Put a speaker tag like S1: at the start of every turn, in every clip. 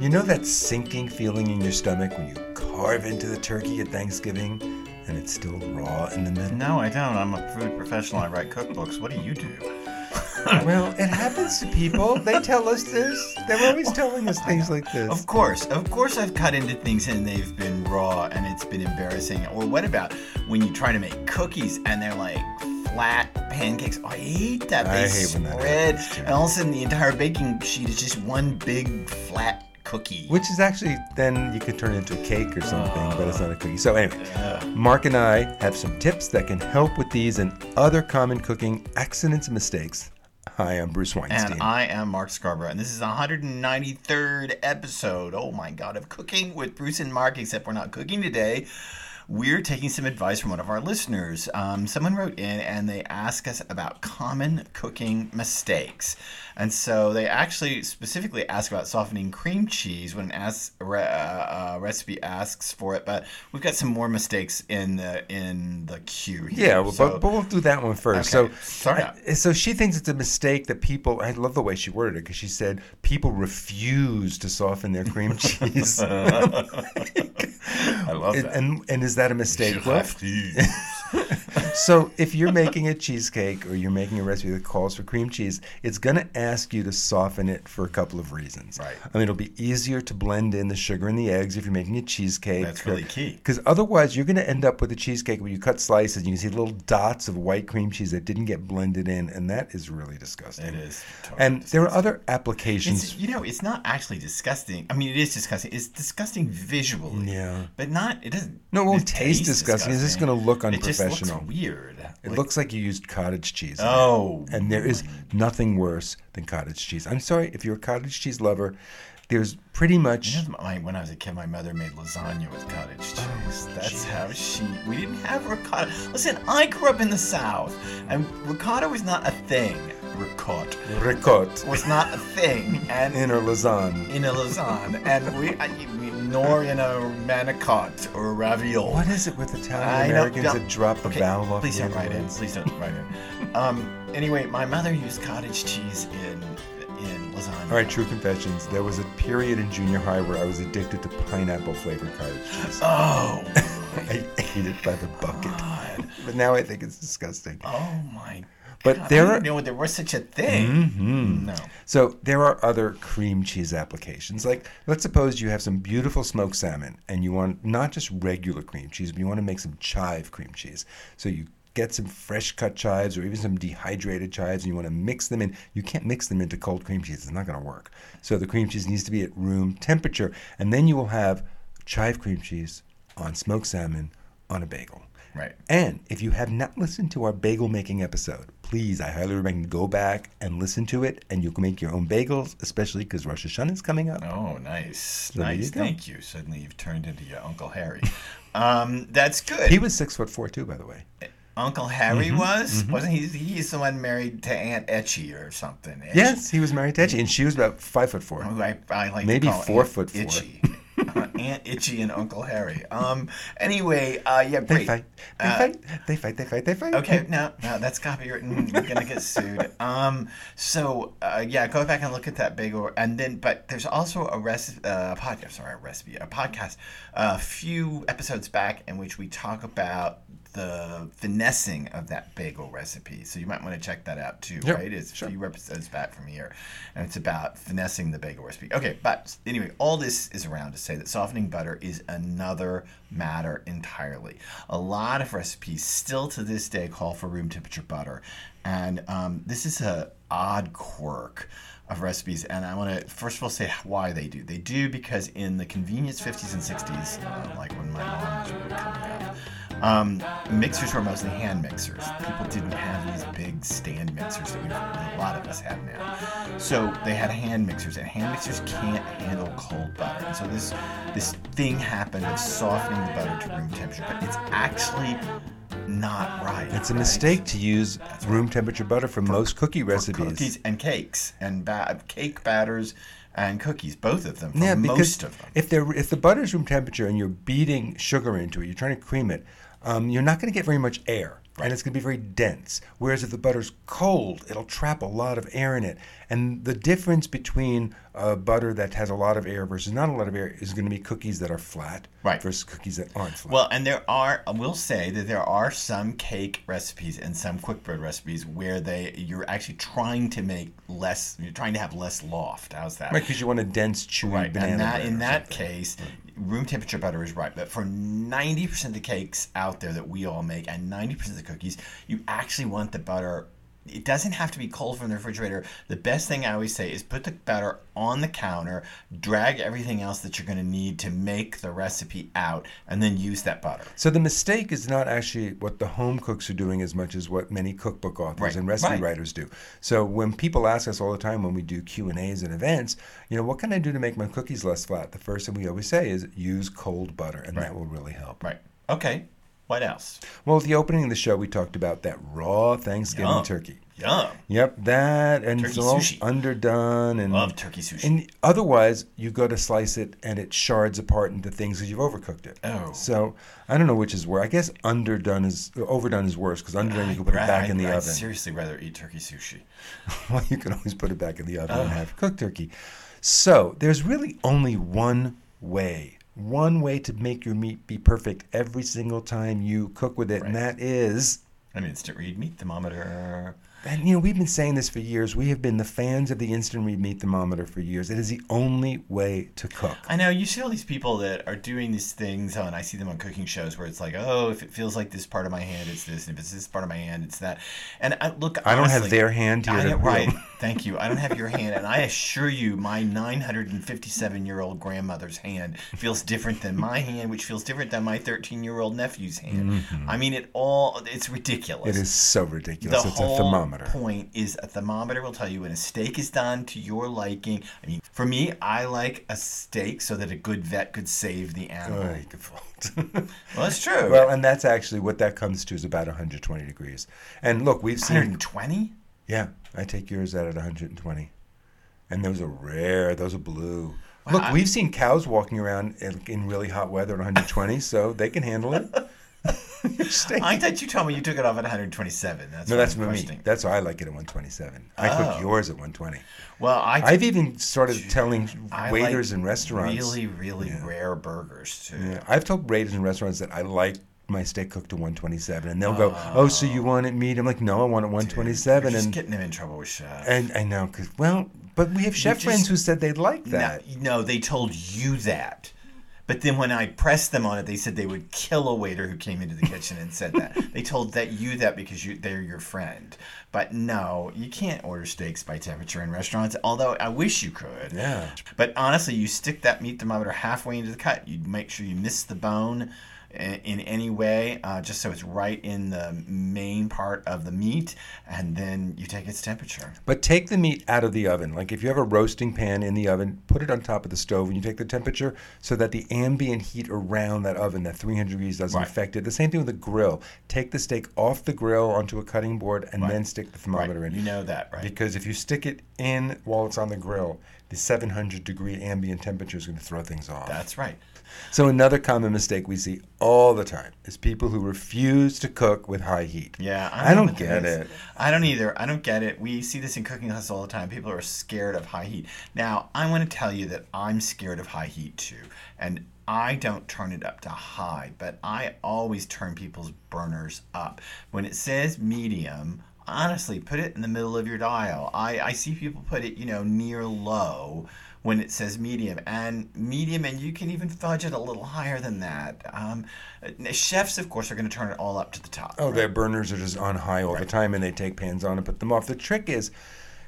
S1: You know that sinking feeling in your stomach when you carve into the turkey at Thanksgiving and it's still raw in the middle?
S2: No, I don't. I'm a food professional. I write cookbooks. What do you do?
S1: well, it happens to people. They tell us this. They're always telling us things like this.
S2: Of course, of course, I've cut into things and they've been raw and it's been embarrassing. Or what about when you try to make cookies and they're like flat pancakes? Oh, I hate that. They
S1: I hate when that happens,
S2: and all of a sudden the entire baking sheet is just one big flat cookie.
S1: Which is actually then you could turn it into a cake or something, but it's not a cookie. So anyway, Mark and I have some tips that can help with these and other common cooking accidents and mistakes. Hi, I'm Bruce Weinstein.
S2: And I am Mark Scarborough, and this is the 193rd episode. Oh my God, of cooking with Bruce and Mark. Except we're not cooking today. We're taking some advice from one of our listeners. Um, someone wrote in and they asked us about common cooking mistakes, and so they actually specifically ask about softening cream cheese when an ask, uh, uh, recipe asks for it. But we've got some more mistakes in the in the queue. Here.
S1: yeah, well,
S2: So-
S1: but, but we'll do that one first.
S2: Okay,
S1: So,
S2: out.
S1: I- so she thinks it's a mistake that people. I love the way she worded it because she said people refuse to soften their cream cheese.
S2: I love
S1: and,
S2: that.
S1: and and is that a mistake?
S2: Je
S1: Well,
S2: refuse.
S1: so if you're making a cheesecake or you're making a recipe that calls for cream cheese, it's going to ask you to soften it for a couple of reasons.
S2: Right.
S1: I mean, it'll be easier to blend in the sugar and the eggs if you're making a cheesecake.
S2: That's really key.
S1: Because otherwise, you're going to end up with a cheesecake where you cut slices and you can see little dots of white cream cheese that didn't get blended in, and that is really disgusting.
S2: It is totally
S1: And there are other applications.
S2: It's, you know, it's not actually disgusting. I mean, it is disgusting. It's disgusting visually.
S1: Yeah.
S2: But not. It doesn't.
S1: No, it won't
S2: it
S1: taste
S2: tastes
S1: disgusting. It's just gonna look unprofessional.
S2: It just looks weird.
S1: It
S2: Like-
S1: looks like you used cottage cheese.
S2: Oh.
S1: And there is nothing worse than cottage cheese. I'm sorry, if you're a cottage cheese lover, there's pretty much.
S2: You know, my, when I was a kid, my mother made lasagna with cottage oh, cheese. That's how she. We didn't have ricotta. Listen, I grew up in the South, and ricotta was not a thing. Ricotta
S1: Ricotta
S2: was not a thing, and
S1: in a lasagna.
S2: in a lasagna, and we, I, we- nor in a manicotti or a ravioli.
S1: What is it with Italian Americans that drop the
S2: okay,
S1: vowel off
S2: Please don't write in. Please don't write in. Um, anyway, my mother used cottage cheese in in lasagna.
S1: All right, true confessions. There was a period in junior high where I was addicted to pineapple flavored cottage cheese.
S2: Oh
S1: I ate it by the bucket.
S2: God!
S1: But now I think it's disgusting.
S2: Oh my!
S1: But
S2: God,
S1: there
S2: I didn't know there was such a thing.
S1: Mhm.
S2: No.
S1: So there are other cream cheese applications. Like let's suppose you have some beautiful smoked salmon and you want not just regular cream cheese, but you want to make some chive cream cheese. So you get some fresh cut chives or even some dehydrated chives and you want to mix them in. You can't mix them into cold cream cheese. It's not going to work. So the cream cheese needs to be at room temperature and then you will have chive cream cheese on smoked salmon on a bagel.
S2: Right.
S1: And if you have not listened to our bagel making episode, please, I highly recommend you go back and listen to it, and you can make your own bagels, especially because Rosh Hashanah is coming up.
S2: Oh, nice,
S1: you
S2: nice.
S1: go.
S2: Thank you. Suddenly you've turned into your Uncle Harry. um, that's good.
S1: He was six foot four too, by the way.
S2: Uncle Harry
S1: Mm-hmm,
S2: was wasn't he? He's the one married to Aunt Etchie or something. Etchie.
S1: Yes, he was married to Etchie, and she was about five foot four.
S2: I, I like
S1: Maybe four foot four.
S2: Uh, Aunt Itchy and Uncle Harry. Um. Anyway, uh, yeah,
S1: They fight, they
S2: Uh,
S1: fight, they fight, they fight, they fight.
S2: Okay, no, no, that's copywritten. We're gonna get sued. Um, so uh, yeah, go back and look at that bagel, and then, but there's also a recipe, uh, podcast, sorry, a recipe, a podcast, a few episodes back in which we talk about the finessing of that bagel recipe. So you might want to check that out too,
S1: Yep,
S2: right? It's
S1: sure.
S2: a few episodes back from here, and it's about finessing the bagel recipe. Okay, but anyway, all this is around to say that softening butter is another matter entirely. A lot of recipes still to this day call for room temperature butter, and um, this is a odd quirk of recipes. And I want to first of all say why they do. They do because in the convenience 50s and 60s, uh, like when my mom was really coming up. Um, mixers were mostly hand mixers. People didn't have these big stand mixers that, we, a lot of us have now. So they had hand mixers, and hand mixers can't handle cold butter. And so this this thing happened of softening the butter to room temperature, but it's actually not right.
S1: It's a
S2: right?
S1: mistake to use room temperature butter for, most cookie
S2: For
S1: recipes.
S2: cookies and cakes and ba- cake batters and cookies, both of them. For
S1: Yeah,
S2: most of them.
S1: if they're if the butter's room temperature and you're beating sugar into it, you're trying to cream it, um, you're not going to get very much air. and it's going to be very dense. Whereas if the butter's cold, it'll trap a lot of air in it. And the difference between a butter that has a lot of air versus not a lot of air is going to be cookies that are flat
S2: Right.
S1: versus cookies that aren't flat.
S2: Well, and there are, I will say that there are some cake recipes and some quick bread recipes where they you're actually trying to make less, you're trying to have less loft. How's that?
S1: right, because you want a dense, chewy
S2: Right,
S1: banana
S2: and that in that
S1: something.
S2: case, room temperature butter is right. But for ninety percent of the cakes out there that we all make, and ninety percent of the cookies, you actually want the butter. It doesn't have to be cold from the refrigerator. The best thing I always say is put the butter on the counter, drag everything else that you're going to need to make the recipe out, and then use that butter.
S1: So the mistake is not actually what the home cooks are doing as much as what many cookbook authors
S2: Right,
S1: and recipe
S2: right.
S1: writers do. So when people ask us all the time when we do Q and A's and events, you know, what can I do to make my cookies less flat? The first thing we always say is use cold butter, and that will really help.
S2: Right. Okay. What else?
S1: Well, at the opening of the show, we talked about that raw Thanksgiving
S2: Yum.
S1: turkey.
S2: Yum.
S1: Yep, that and
S2: Turkey
S1: it's all
S2: sushi.
S1: underdone and
S2: Love turkey sushi.
S1: And otherwise, you go to slice it and it shards apart into things because you've overcooked it.
S2: Oh.
S1: So I don't know which is worse. I guess underdone is overdone is worse because underdone you can put it
S2: I'd
S1: back
S2: ra-
S1: in the
S2: I'd
S1: oven.
S2: seriously rather eat turkey sushi.
S1: well, you can always put it back in the oven and have cooked turkey. So there's really only one way, one way to make your meat be perfect every single time you cook with it, and that is
S2: An instant read meat thermometer.
S1: And you know, we've been saying this for years. We have been the fans of the instant read meat thermometer for years. It is the only way to cook.
S2: I know you see all these people that are doing these things, and I see them on cooking shows where it's like, oh, if it feels like this part of my hand, it's this, and if it's this part of my hand, it's that. And I, look,
S1: I don't have their hand here
S2: I right. Thank you. I don't have your hand, and I assure you, my 957-year-old grandmother's hand feels different than my hand, which feels different than my 13-year-old nephew's hand. I mean, it all—it's ridiculous.
S1: Mm-hmm. It is so
S2: the
S1: ridiculous. it's a
S2: whole
S1: thermometer.
S2: point is a thermometer will tell you when a steak is done to your liking. I mean, for me, I like a steak so that a good vet could save the animal.
S1: Good fault.
S2: Well, it's true.
S1: well, and that's actually what that comes to is about 120 degrees. And look, we've seen.
S2: 120.
S1: Yeah, I take yours out at 120. And those are rare. Those are blue.
S2: Wow,
S1: Look, we've seen cows walking around in, in really hot weather at 120, so they can handle it.
S2: I thought you told me you took it off at 127. That's
S1: no, that's for me. That's why I like it at 127. I
S2: Oh.
S1: cook yours at 120.
S2: Well, I
S1: I've even started telling waiters
S2: like
S1: in restaurants.
S2: really, really
S1: Yeah.
S2: rare burgers too.
S1: Yeah, I've told waiters in restaurants that I like my steak cooked to 127, and they'll go, "Oh, so you oh. want it meat?" I'm like, "No, I want it
S2: You're
S1: 127."
S2: just
S1: and
S2: getting them in trouble with chef.
S1: and I know, cause well, but we have chef
S2: just-
S1: friends who said they'd like that.
S2: No, no, they told you that. But then when I pressed them on it, they said they would kill a waiter who came into the kitchen and said that. they told that you that because you they're your friend. But no, you can't order steaks by temperature in restaurants. Although I wish you could.
S1: Yeah.
S2: But honestly, you stick that meat thermometer halfway into the cut. You make sure you miss the bone in any way, uh, just so it's right in the main part of the meat, and then you take its temperature.
S1: But take the meat out of the oven. Like if you have a roasting pan in the oven, put it on top of the stove and you take the temperature so that the ambient heat around that oven, that 300 degrees, doesn't
S2: Right.
S1: affect it. The same thing with the grill. Take the steak off the grill onto a cutting board and
S2: Right.
S1: then stick the thermometer
S2: Right.
S1: in.
S2: You know that, right?
S1: Because if you stick it in while it's on the grill, the 700 degree ambient temperature is going to throw things off.
S2: That's right.
S1: So another common mistake we see all the time is people who refuse to cook with high heat.
S2: Yeah,
S1: I
S2: know
S1: don't
S2: what
S1: get it.
S2: I don't either. I don't get it. We see this in cooking classes all the time. People are scared of high heat. Now, I want to tell you that I'm scared of high heat too, and I don't turn it up to high, but I always turn people's burners up. When it says medium, honestly, put it in the middle of your dial. I, I see people put it, you know, near low when it says medium and medium and you can even fudge it a little higher than that um, chefs of course are going to turn it all up to the top
S1: Oh, their burners are just on high all the time, and they take pans on and put them off. The trick is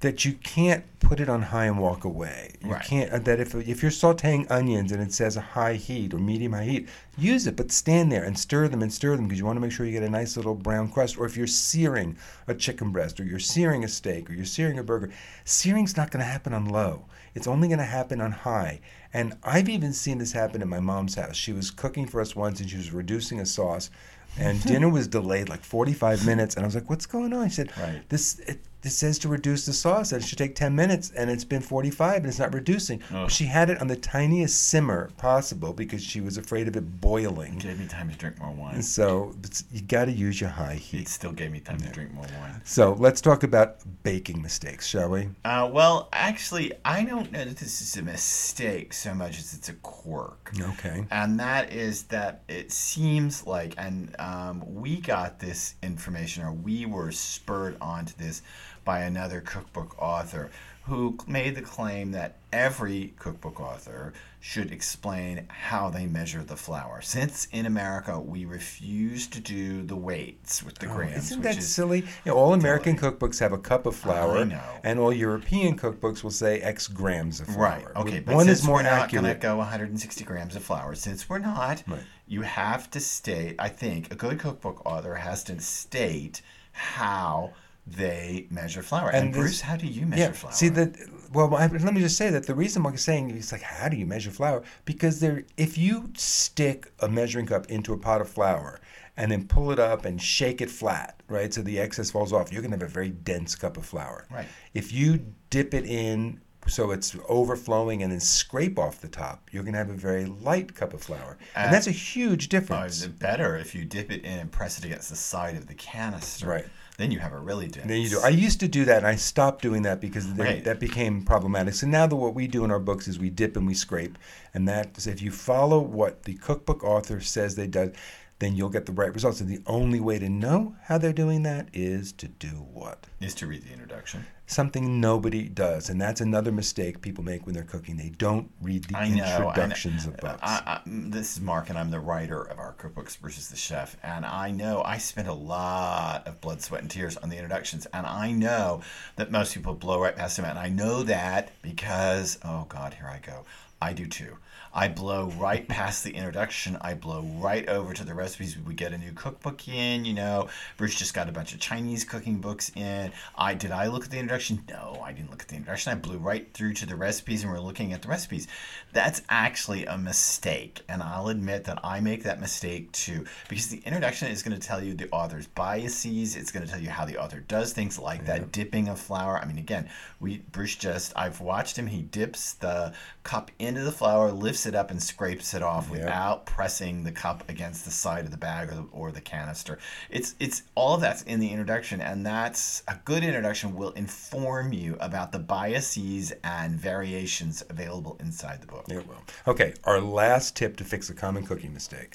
S1: that you can't put it on high and walk away. You
S2: Right.
S1: can't. uh, That if if you're sautéing onions and it says a high heat or medium high heat, use it, but stand there and stir them and stir them because you want to make sure you get a nice little brown crust. Or if you're searing a chicken breast, or you're searing a steak, or you're searing a burger, searing's not going to happen on low. It's only going to happen on high. And I've even seen this happen at my mom's house. She was cooking for us once and she was reducing a sauce, and dinner was delayed like 45 minutes. And I was like, "What's going on?" She said,
S2: Right.
S1: "This it, this says to reduce the sauce, and it should take 10 minutes." minutes and it's been 45 and it's not reducing.
S2: Ugh.
S1: She had it on the tiniest simmer possible because she was afraid of it boiling.
S2: Gave me time to drink more wine.
S1: And so you got to use your high heat
S2: It
S1: heat.
S2: still gave me time to drink more wine.
S1: So let's talk about baking mistakes, shall we?
S2: Uh, well, actually, I don't know that this is a mistake so much as it's a quirk.
S1: Okay.
S2: And that is that it seems like, and um, we got this information, or we were spurred onto this by another cookbook author who made the claim that every cookbook author should explain how they measure the flour. Since in America we refuse to do the weights with the oh, grams,
S1: Oh, Isn't
S2: which
S1: that
S2: is
S1: silly? You know, all American cookbooks have a cup of flour, and all European cookbooks will say X grams of flour.
S2: Right. Okay. But
S1: One
S2: since
S1: is more
S2: we're not going to go 160 grams of flour, since we're not,
S1: Right.
S2: you have to state. I think a good cookbook author has to state how they measure flour. And,
S1: And this-
S2: Bruce, how do you measure
S1: yeah.
S2: flour?
S1: See that. Well, I, let me just say that the reason Mark is saying he's like, how do you measure flour? Because there, if you stick a measuring cup into a pot of flour and then pull it up and shake it flat, right, so the excess falls off, you're gonna have a very dense cup of flour.
S2: Right.
S1: If you dip it in so it's overflowing and then scrape off the top, you're gonna have a very light cup of flour,
S2: Uh,
S1: and that's a huge
S2: Oh,
S1: difference.
S2: it better if you dip it in and press it against the side of the canister?
S1: Right.
S2: Then you have a really dense.
S1: Then you do. I used to do that, and I stopped doing that because they,
S2: Right.
S1: that became problematic. So now, the, what we do in our books is we dip and we scrape, and that if you follow what the cookbook author says they do, then you'll get the right results. And the only way to know how they're doing that is to do what
S2: is to read the introduction.
S1: something nobody does, and that's another mistake people make when they're cooking. They don't read the
S2: I know.
S1: introductions of
S2: uh,
S1: books.
S2: I, I, this is Mark, and I'm the writer of our cookbooks versus the chef. And I know I spent a lot of blood, sweat, and tears on the introductions. And I know that most people blow right past them. And I know that because, oh God, here I go. I do too. I blow right past the introduction. I blow right over to the recipes. We get a new cookbook in, you know. Bruce just got a bunch of Chinese cooking books in. I did I look at the introduction? No, I didn't look at the introduction. I blew right through to the recipes and we're looking at the recipes. That's actually a mistake. And I'll admit that I make that mistake too. Because the introduction is going to tell you the author's biases. It's going to tell you how the author does things like that dipping of flour. I mean, again, we Bruce just I've watched him. He dips the cup into the flour, lifts it up, and scrapes it off
S1: Yeah.
S2: without pressing the cup against the side of the bag or the, or the canister. It's it's all of that's in the introduction, and that's a good introduction will inform you about the biases and variations available inside the book.
S1: Yeah, well. Okay, our last tip to fix a common cooking mistake.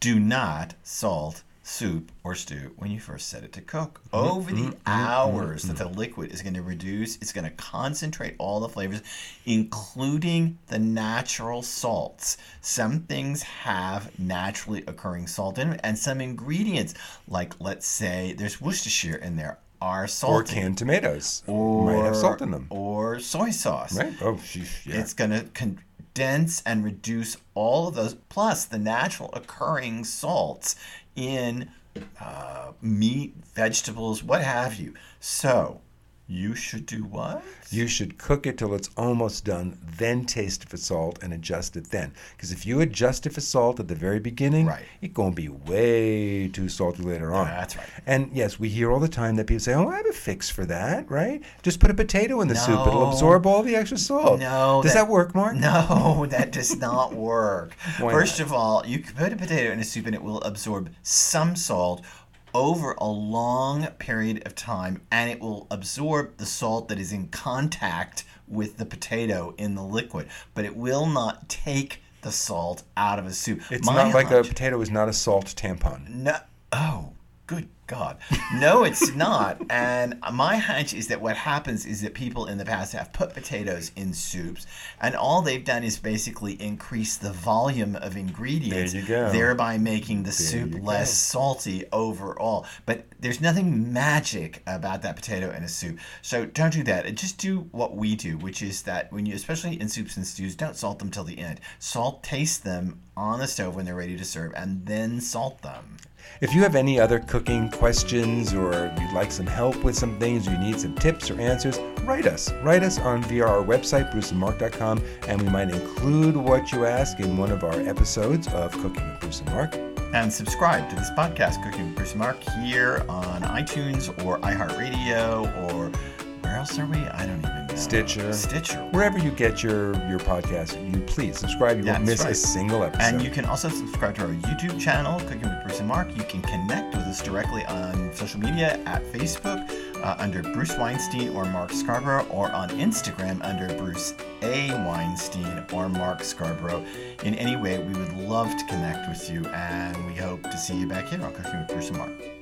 S2: Do not salt soup or stew when you first set it to cook. Mm-hmm. Over the mm-hmm. Mm-hmm. hours that the liquid is going to reduce, it's going to concentrate all the flavors, including the natural salts. Some things have naturally occurring salt in them, and some ingredients, like let's say there's Worcestershire in there, are
S1: salt.
S2: Or
S1: canned tomatoes
S2: or
S1: might have salt in them.
S2: Or soy sauce.
S1: Right? Oh, sheesh, yeah.
S2: It's going to condense and reduce all of those, plus the natural occurring salts in uh, meat, vegetables, what have you. So, you should do what?
S1: You should cook it till it's almost done, then taste it for salt and adjust it then. Because if you adjust it for salt at the very beginning,
S2: Right.
S1: it's going to be way too salty later on.
S2: That's right.
S1: And yes, we hear all the time that people say, "Oh, I have a fix for that, right? Just put a potato in the soup; it'll absorb all the extra salt."
S2: No,
S1: does
S2: that-
S1: that, work, Mark?
S2: No, that does not work. First
S1: not?
S2: of all, you can put a potato in a soup and it will absorb some salt over a long period of time and it will absorb the salt that is in contact with the potato in the liquid, but it will not take the salt out of a soup.
S1: It's
S2: My
S1: not like a potato is not a salt tampon.
S2: no. Oh, good God. No, it's not. And my hunch is that what happens is that people in the past have put potatoes in soups, and all they've done is basically increase the volume of ingredients,
S1: There
S2: thereby making the soup less
S1: go.
S2: salty overall. But there's nothing magic about that potato in a soup. So don't do that. Just do what we do, which is that when you, especially in soups and stews, don't salt them till the end. Salt, taste them on the stove when they're ready to serve, and then salt them.
S1: If you have any other cooking questions or you'd like some help with some things, you need some tips or answers, write us. Write us on via our website, bruceandmark.com, and we might include what you ask in one of our episodes of Cooking with Bruce and Mark.
S2: and subscribe to this podcast, Cooking with Bruce and Mark, here on iTunes or iHeartRadio or where else are we? I don't even
S1: Stitcher,
S2: Stitcher.
S1: wherever you get your your podcast. You please subscribe. You won't miss a single episode.
S2: And you can also subscribe to our YouTube channel, Cooking with Bruce and Mark. You can connect with us directly on social media at Facebook uh, under Bruce Weinstein or Mark Scarborough, or on Instagram under Bruce A. Weinstein or Mark Scarborough. In any way, we would love to connect with you, and we hope to see you back here on Cooking with Bruce and Mark.